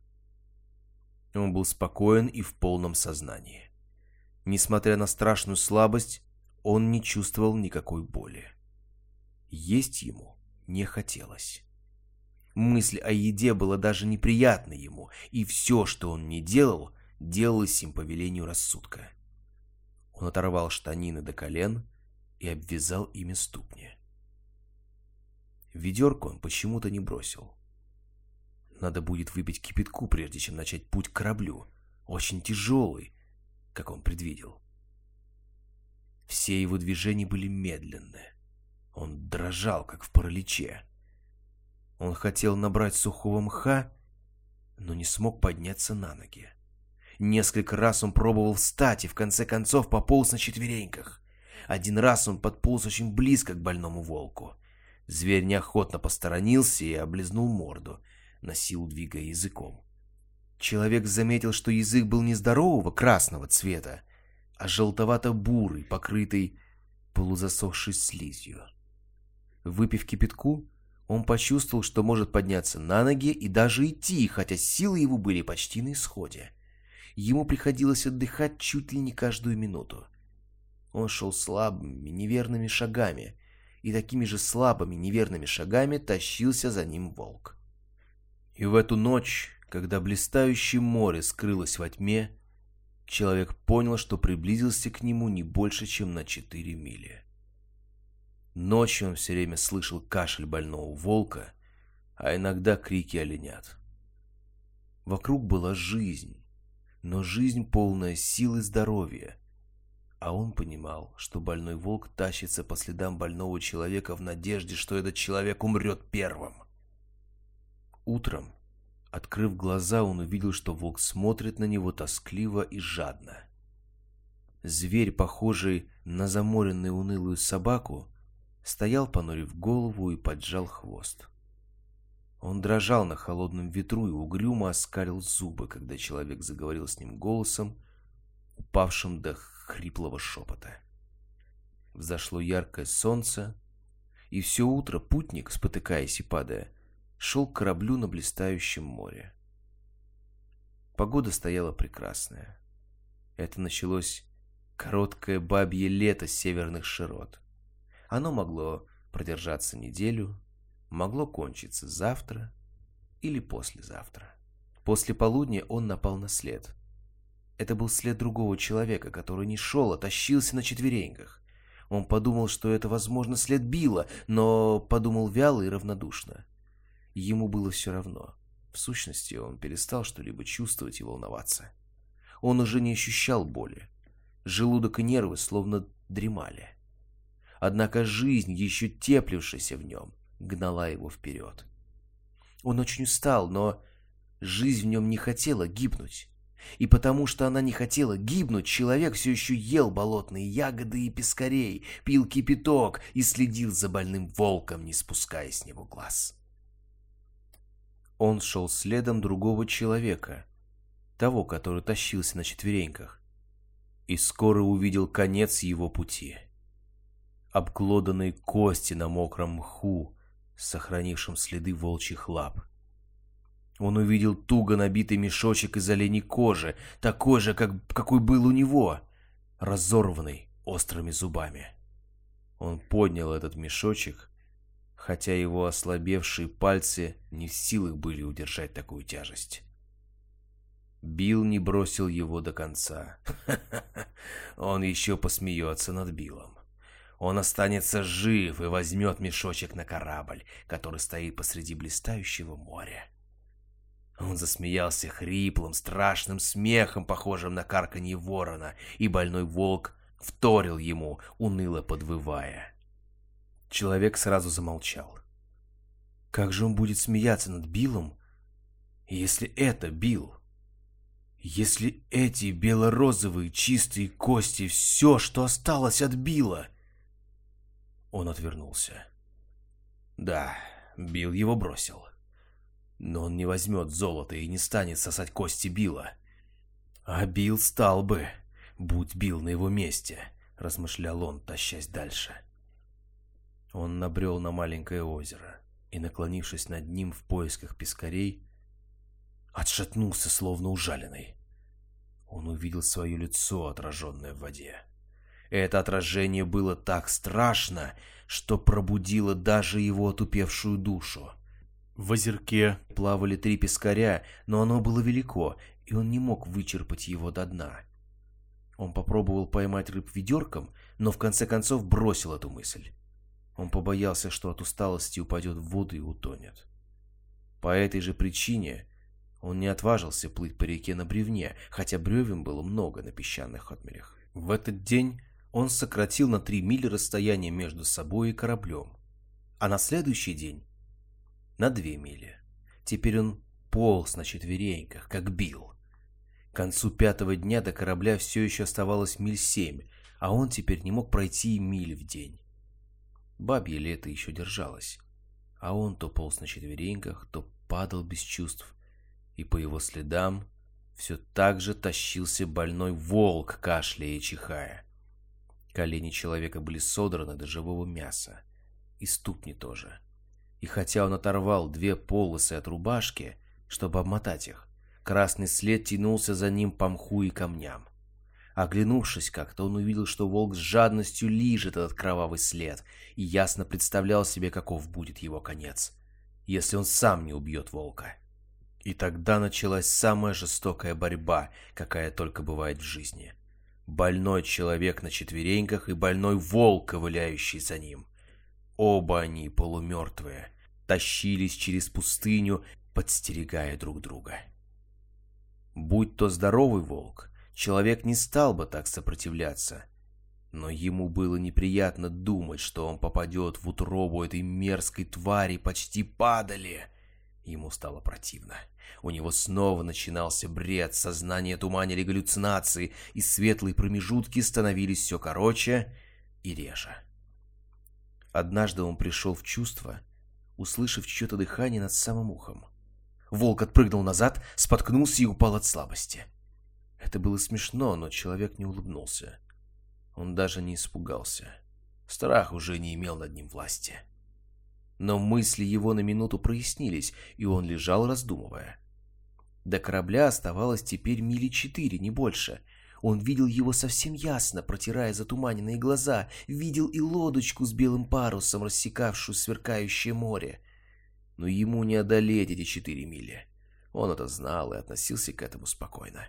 A: Он был спокоен и в полном сознании. Несмотря на страшную слабость, он не чувствовал никакой боли. Есть ему не хотелось. Мысль о еде была даже неприятна ему, и все, что он не делал, делалось им по велению рассудка. Он оторвал штанины до колен и обвязал ими ступни. Ведерко он почему-то не бросил. Надо будет выпить кипятку, прежде чем начать путь к кораблю. Очень тяжелый, как он предвидел. Все его движения были медленны. Он дрожал, как в параличе. Он хотел набрать сухого мха, но не смог подняться на ноги. Несколько раз он пробовал встать и в конце концов пополз на четвереньках. Один раз он подполз очень близко к больному волку. Зверь неохотно посторонился и облизнул морду, на силу двигая языком. Человек заметил, что язык был нездорового красного цвета, а желтовато-бурый, покрытый полузасохшей слизью. Выпив кипятку, он почувствовал, что может подняться на ноги и даже идти, хотя силы его были почти на исходе. Ему приходилось отдыхать чуть ли не каждую минуту. Он шел слабыми, неверными шагами, и такими же слабыми, неверными шагами тащился за ним волк. И в эту ночь когда блистающее море скрылось во тьме, человек понял, что приблизился к нему не больше, чем на четыре мили. Ночью он все время слышал кашель больного волка, а иногда крики оленят. Вокруг была жизнь, но жизнь полная сил и здоровья, а он понимал, что больной волк тащится по следам больного человека в надежде, что этот человек умрет первым. Утром Открыв глаза, он увидел, что волк смотрит на него тоскливо и жадно. Зверь, похожий на заморенную унылую собаку, стоял, понурив голову и поджал хвост. Он дрожал на холодном ветру и угрюмо оскалил зубы, когда человек заговорил с ним голосом, упавшим до хриплого шепота. Взошло яркое солнце, и все утро путник, спотыкаясь и падая, шел к кораблю на блистающем море. Погода стояла прекрасная. Это началось короткое бабье лето северных широт. Оно могло продержаться неделю, могло кончиться завтра или послезавтра. После полудня он напал на след. Это был след другого человека, который не шел, а тащился на четвереньках. Он подумал, что это, возможно, след Билла, но подумал вяло и равнодушно. Ему было все равно. В сущности, он перестал что-либо чувствовать и волноваться. Он уже не ощущал боли. Желудок и нервы словно дремали. Однако жизнь, еще теплившаяся в нем, гнала его вперед. Он очень устал, но жизнь в нем не хотела гибнуть. И потому что она не хотела гибнуть, человек все еще ел болотные ягоды и пескарей, пил кипяток и следил за больным волком, не спуская с него глаз. Он шел следом другого человека, того, который тащился на четвереньках, и скоро увидел конец его пути. Обглоданные кости на мокром мху, сохранившем следы волчьих лап. Он увидел туго набитый мешочек из оленей кожи, такой же, как, какой был у него, разорванный острыми зубами. Он поднял этот мешочек хотя его ослабевшие пальцы не в силах были удержать такую тяжесть. Билл не бросил его до конца. <laughs> Он еще посмеется над Биллом. Он останется жив и возьмет мешочек на корабль, который стоит посреди блистающего моря. Он засмеялся хриплым, страшным смехом, похожим на карканье ворона, и больной волк вторил ему, уныло подвывая. Человек сразу замолчал. Как же он будет смеяться над Биллом, если это Билл? Если эти бело-розовые чистые кости все, что осталось от Билла? Он отвернулся. Да, Билл его бросил. Но он не возьмет золото и не станет сосать кости Билла. А Билл стал бы, будь Билл на его месте, размышлял он, тащась дальше. Он набрел на маленькое озеро и, наклонившись над ним в поисках пескарей, отшатнулся, словно ужаленный. Он увидел свое лицо, отраженное в воде. Это отражение было так страшно, что пробудило даже его отупевшую душу. В озерке плавали три пескаря, но оно было велико, и он не мог вычерпать его до дна. Он попробовал поймать рыб ведерком, но в конце концов бросил эту мысль. Он побоялся, что от усталости упадет в воду и утонет. По этой же причине он не отважился плыть по реке на бревне, хотя бревен было много на песчаных отмелях. В этот день он сократил на три мили расстояние между собой и кораблем, а на следующий день на две мили. Теперь он полз на четвереньках, как бил. К концу пятого дня до корабля все еще оставалось миль семь, а он теперь не мог пройти миль в день. Бабье лето еще держалось, а он то полз на четвереньках, то падал без чувств, и по его следам все так же тащился больной волк, кашляя и чихая. Колени человека были содраны до живого мяса. И ступни тоже. И хотя он оторвал две полосы от рубашки, чтобы обмотать их, красный след тянулся за ним по мху и камням. Оглянувшись как-то, он увидел, что волк с жадностью лижет этот кровавый след, и ясно представлял себе, каков будет его конец, если он сам не убьет волка. И тогда началась самая жестокая борьба, какая только бывает в жизни — Больной человек на четвереньках и больной волк, ковыляющий за ним. Оба они, полумертвые, тащились через пустыню, подстерегая друг друга. Будь то здоровый волк, человек не стал бы так сопротивляться. Но ему было неприятно думать, что он попадет в утробу этой мерзкой твари почти падали. Ему стало противно. У него снова начинался бред, сознание туманили галлюцинации, и светлые промежутки становились все короче и реже. Однажды он пришел в чувство, услышав чье-то дыхание над самым ухом. Волк отпрыгнул назад, споткнулся и упал от слабости. Это было смешно, но человек не улыбнулся. Он даже не испугался. Страх уже не имел над ним власти. Но мысли его на минуту прояснились, и он лежал, раздумывая. До корабля оставалось теперь мили четыре, не больше. Он видел его совсем ясно, протирая затуманенные глаза, видел и лодочку с белым парусом, рассекавшую сверкающее море. Но ему не одолеть эти четыре мили. Он это знал и относился к этому спокойно.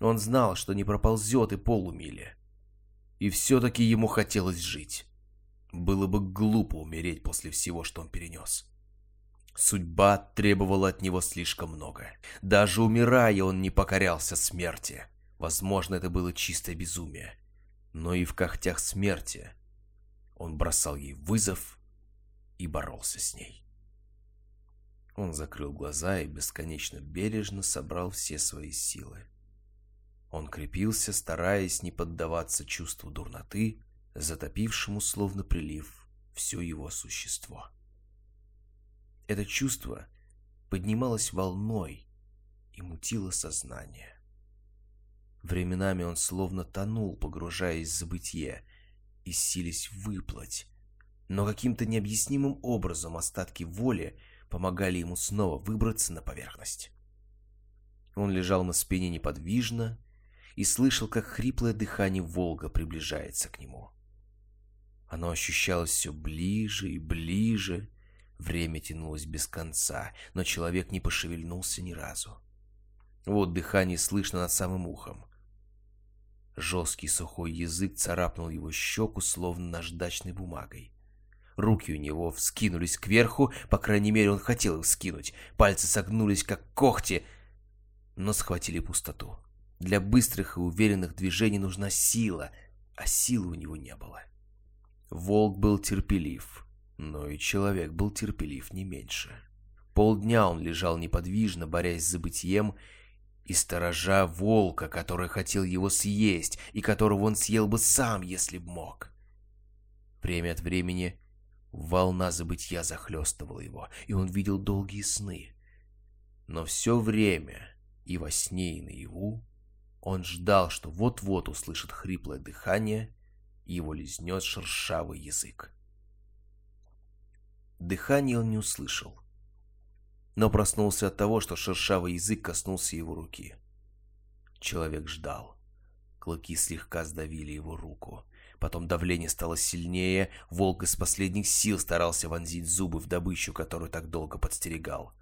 A: Он знал, что не проползет и полумили. И все-таки ему хотелось жить. Было бы глупо умереть после всего, что он перенес. Судьба требовала от него слишком много. Даже умирая, он не покорялся смерти. Возможно, это было чистое безумие. Но и в когтях смерти он бросал ей вызов и боролся с ней. Он закрыл глаза и бесконечно бережно собрал все свои силы. Он крепился, стараясь не поддаваться чувству дурноты, затопившему словно прилив все его существо. Это чувство поднималось волной и мутило сознание. Временами он словно тонул, погружаясь в забытье, и сились выплыть, но каким-то необъяснимым образом остатки воли помогали ему снова выбраться на поверхность. Он лежал на спине неподвижно и слышал, как хриплое дыхание Волга приближается к нему. Оно ощущалось все ближе и ближе. Время тянулось без конца, но человек не пошевельнулся ни разу. Вот дыхание слышно над самым ухом. Жесткий сухой язык царапнул его щеку, словно наждачной бумагой. Руки у него вскинулись кверху, по крайней мере, он хотел их вскинуть. Пальцы согнулись, как когти, но схватили пустоту. Для быстрых и уверенных движений нужна сила, а силы у него не было. Волк был терпелив, но и человек был терпелив не меньше. Полдня он лежал неподвижно, борясь с забытием, и сторожа волка, который хотел его съесть, и которого он съел бы сам, если б мог. Время от времени волна забытья захлестывала его, и он видел долгие сны. Но все время, и во сне, и наяву, он ждал, что вот-вот услышит хриплое дыхание, и его лизнет шершавый язык. Дыхание он не услышал, но проснулся от того, что шершавый язык коснулся его руки. Человек ждал. Клыки слегка сдавили его руку. Потом давление стало сильнее, волк из последних сил старался вонзить зубы в добычу, которую так долго подстерегал.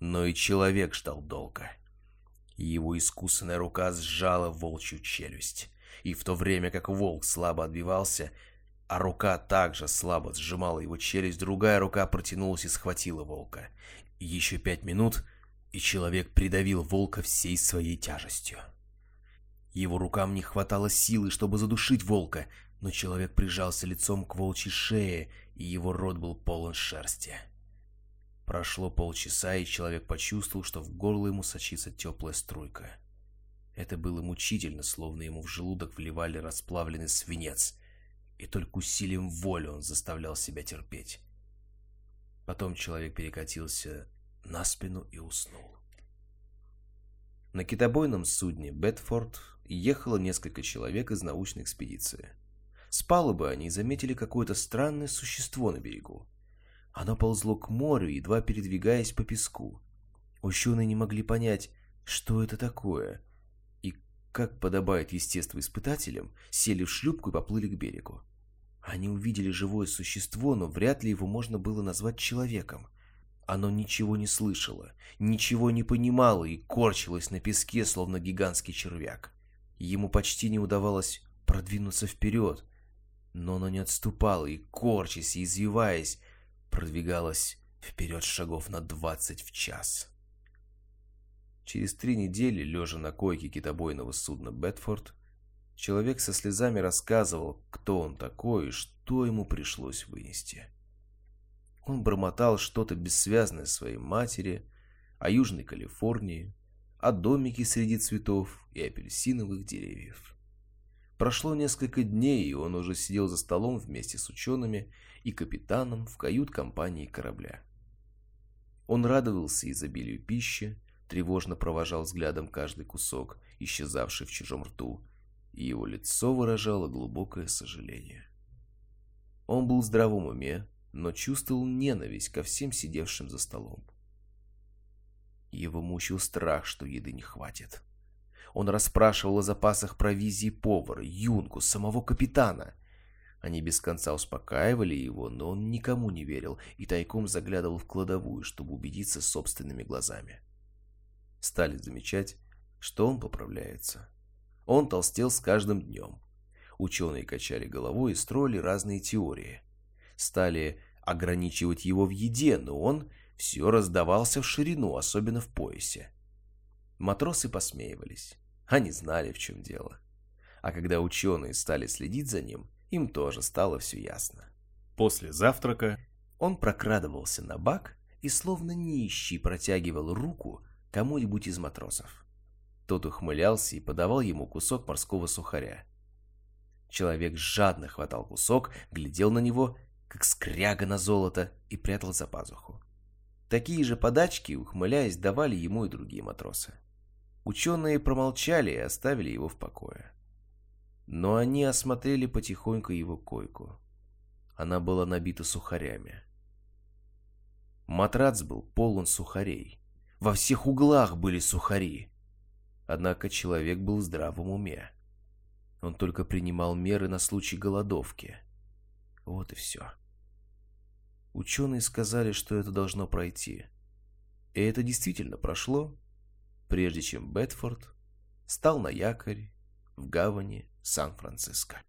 A: Но и человек ждал долго. Его искусанная рука сжала волчью челюсть. И в то время как волк слабо отбивался, а рука также слабо сжимала его челюсть, другая рука протянулась и схватила волка. Еще пять минут, и человек придавил волка всей своей тяжестью. Его рукам не хватало силы, чтобы задушить волка, но человек прижался лицом к волчьей шее, и его рот был полон шерсти. Прошло полчаса, и человек почувствовал, что в горло ему сочится теплая струйка. Это было мучительно, словно ему в желудок вливали расплавленный свинец, и только усилием воли он заставлял себя терпеть. Потом человек перекатился на спину и уснул. На китобойном судне «Бетфорд» ехало несколько человек из научной экспедиции. С палубы они заметили какое-то странное существо на берегу. Оно ползло к морю, едва передвигаясь по песку. Ученые не могли понять, что это такое, и, как подобает естествоиспытателям, сели в шлюпку и поплыли к берегу. Они увидели живое существо, но вряд ли его можно было назвать человеком. Оно ничего не слышало, ничего не понимало и корчилось на песке, словно гигантский червяк. Ему почти не удавалось продвинуться вперед, но оно не отступало и, корчась и извиваясь, продвигалось вперед шагов на двадцать в час. Через три недели, лежа на койке китобойного судна «Бетфорд», человек со слезами рассказывал, кто он такой и что ему пришлось вынести. Он бормотал что-то бессвязное своей матери, о Южной Калифорнии, о домике среди цветов и апельсиновых деревьев. Прошло несколько дней, и он уже сидел за столом вместе с учеными и капитаном в кают-компании корабля. Он радовался изобилию пищи, тревожно провожал взглядом каждый кусок, исчезавший в чужом рту, и его лицо выражало глубокое сожаление. Он был в здравом уме, но чувствовал ненависть ко всем сидевшим за столом. Его мучил страх, что еды не хватит. Он расспрашивал о запасах провизии повара, юнгу, самого капитана. Они без конца успокаивали его, но он никому не верил и тайком заглядывал в кладовую, чтобы убедиться собственными глазами. Стали замечать, что он поправляется. Он толстел с каждым днем. Ученые качали головой и строили разные теории. Стали ограничивать его в еде, но он все раздавался в ширину, особенно в поясе. Матросы посмеивались. Они знали, в чем дело. А когда ученые стали следить за ним, им тоже стало все ясно. После завтрака он прокрадывался на бак и словно нищий протягивал руку кому-нибудь из матросов. Тот ухмылялся и подавал ему кусок морского сухаря. Человек жадно хватал кусок, глядел на него, как скряга на золото, и прятал за пазуху. Такие же подачки, ухмыляясь, давали ему и другие матросы. Ученые промолчали и оставили его в покое. Но они осмотрели потихоньку его койку. Она была набита сухарями. Матрац был полон сухарей. Во всех углах были сухари. Однако человек был в здравом уме. Он только принимал меры на случай голодовки. Вот и все. Ученые сказали, что это должно пройти. И это действительно прошло. прежде чем Бетфорд стал на якорь в гавани Сан-Франциско.